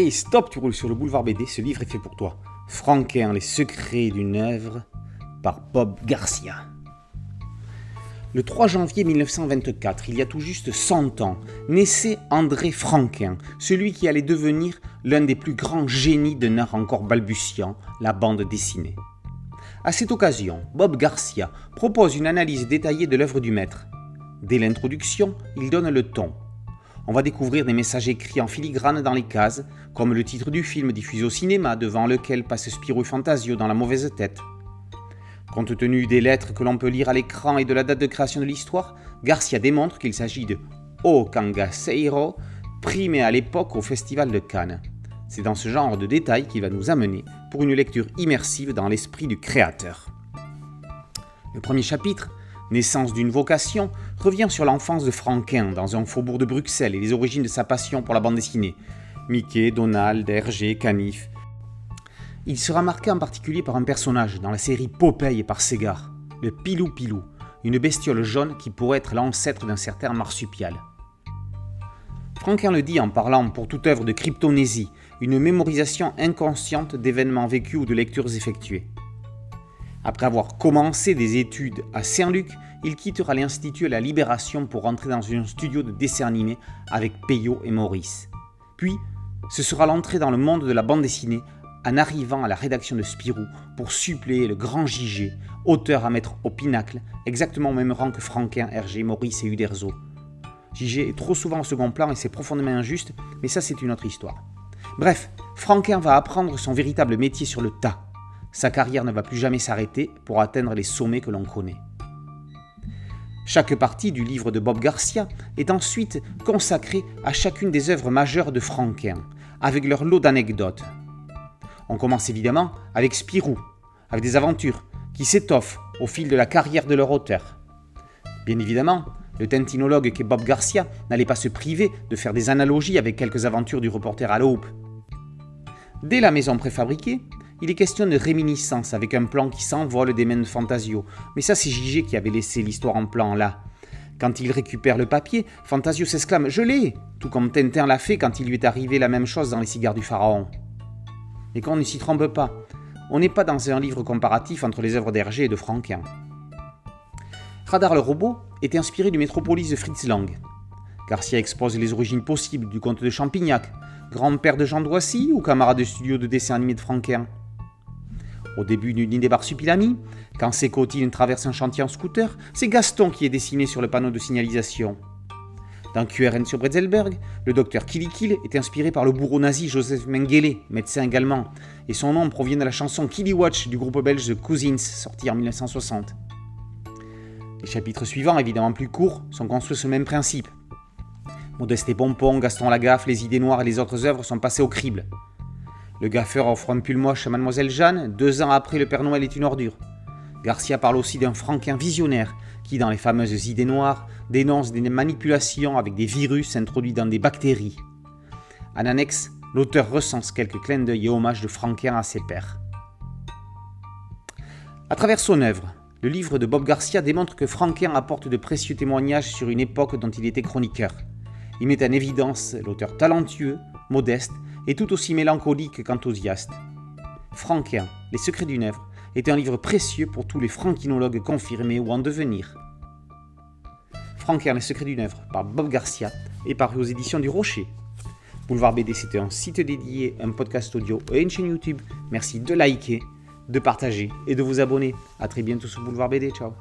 Et stop, tu roules sur le boulevard BD, ce livre est fait pour toi. Franquin, les secrets d'une œuvre, par Bob Garcia. Le 3 janvier 1924, il y a tout juste 100 ans, naissait André Franquin, celui qui allait devenir l'un des plus grands génies d'un art encore balbutiant, la bande dessinée. À cette occasion, Bob Garcia propose une analyse détaillée de l'œuvre du maître. Dès l'introduction, il donne le ton. On va découvrir des messages écrits en filigrane dans les cases, comme le titre du film diffusé au cinéma devant lequel passe Spirou Fantasio dans la mauvaise tête. Compte tenu des lettres que l'on peut lire à l'écran et de la date de création de l'histoire, Garcia démontre qu'il s'agit de O Cangaceiro, primé à l'époque au Festival de Cannes. C'est dans ce genre de détails qu'il va nous amener pour une lecture immersive dans l'esprit du créateur. Le premier chapitre, Naissance d'une vocation, revient sur l'enfance de Franquin dans un faubourg de Bruxelles et les origines de sa passion pour la bande dessinée. Mickey, Donald, Hergé, Canif. Il sera marqué en particulier par un personnage dans la série Popeye par Segar, le Pilou Pilou, une bestiole jaune qui pourrait être l'ancêtre d'un certain marsupial. Franquin le dit en parlant pour toute œuvre de cryptonésie, une mémorisation inconsciente d'événements vécus ou de lectures effectuées. Après avoir commencé des études à Saint-Luc, il quittera l'Institut La Libération pour entrer dans un studio de dessin animé avec Peyo et Maurice. Puis, ce sera l'entrée dans le monde de la bande dessinée en arrivant à la rédaction de Spirou pour suppléer le grand J.G., auteur à mettre au pinacle, exactement au même rang que Franquin, Hergé, Maurice et Uderzo. J.G. est trop souvent au second plan et c'est profondément injuste, mais ça c'est une autre histoire. Bref, Franquin va apprendre son véritable métier sur le tas. Sa carrière ne va plus jamais s'arrêter pour atteindre les sommets que l'on connaît. Chaque partie du livre de Bob Garcia est ensuite consacrée à chacune des œuvres majeures de Franquin, avec leur lot d'anecdotes. On commence évidemment avec Spirou, avec des aventures qui s'étoffent au fil de la carrière de leur auteur. Bien évidemment, le tintinologue qu'est Bob Garcia n'allait pas se priver de faire des analogies avec quelques aventures du reporter à l'aube. Dès la maison préfabriquée, il est question de réminiscence avec un plan qui s'envole des mains de Fantasio. Mais ça, c'est Gigé qui avait laissé l'histoire en plan là. Quand il récupère le papier, Fantasio s'exclame Je l'ai Tout comme Tintin l'a fait quand il lui est arrivé la même chose dans les cigares du pharaon. Mais qu'on ne s'y trompe pas, on n'est pas dans un livre comparatif entre les œuvres d'Hergé et de Franquin. Radar le robot est inspiré du Métropolis de Fritz Lang. Garcia expose les origines possibles du comte de Champignac, grand-père de Jean Doissy ou camarade de studio de dessin animé de Franquin. Au début d'une idée marsupilami, quand Sécotine traverse un chantier en scooter, c'est Gaston qui est dessiné sur le panneau de signalisation. Dans QRN sur Bretzelberg, le docteur Kilikil est inspiré par le bourreau nazi Joseph Mengele, médecin également, et son nom provient de la chanson Watch du groupe belge The Cousins, sorti en 1960. Les chapitres suivants, évidemment plus courts, sont construits sur le même principe. Modeste et Pompon, Gaston Lagaffe, Les Idées Noires et les autres œuvres sont passées au crible. Le gaffeur offre un pull moche à Mademoiselle Jeanne, deux ans après Le Père Noël est une ordure. Garcia parle aussi d'un Franquin visionnaire qui, dans les fameuses idées noires, dénonce des manipulations avec des virus introduits dans des bactéries. En annexe, l'auteur recense quelques clins d'œil et hommages de Franquin à ses pères. À travers son œuvre, le livre de Bob Garcia démontre que Franquin apporte de précieux témoignages sur une époque dont il était chroniqueur. Il met en évidence l'auteur talentueux, modeste et tout aussi mélancolique qu'enthousiaste. Franquin, Les secrets d'une œuvre, est un livre précieux pour tous les franquinologues confirmés ou en devenir. Franquin, Les secrets d'une œuvre par Bob Garcia est paru aux éditions du Rocher. Boulevard BD, c'était un site dédié, un podcast audio et une chaîne YouTube. Merci de liker, de partager et de vous abonner. A très bientôt sur Boulevard BD. Ciao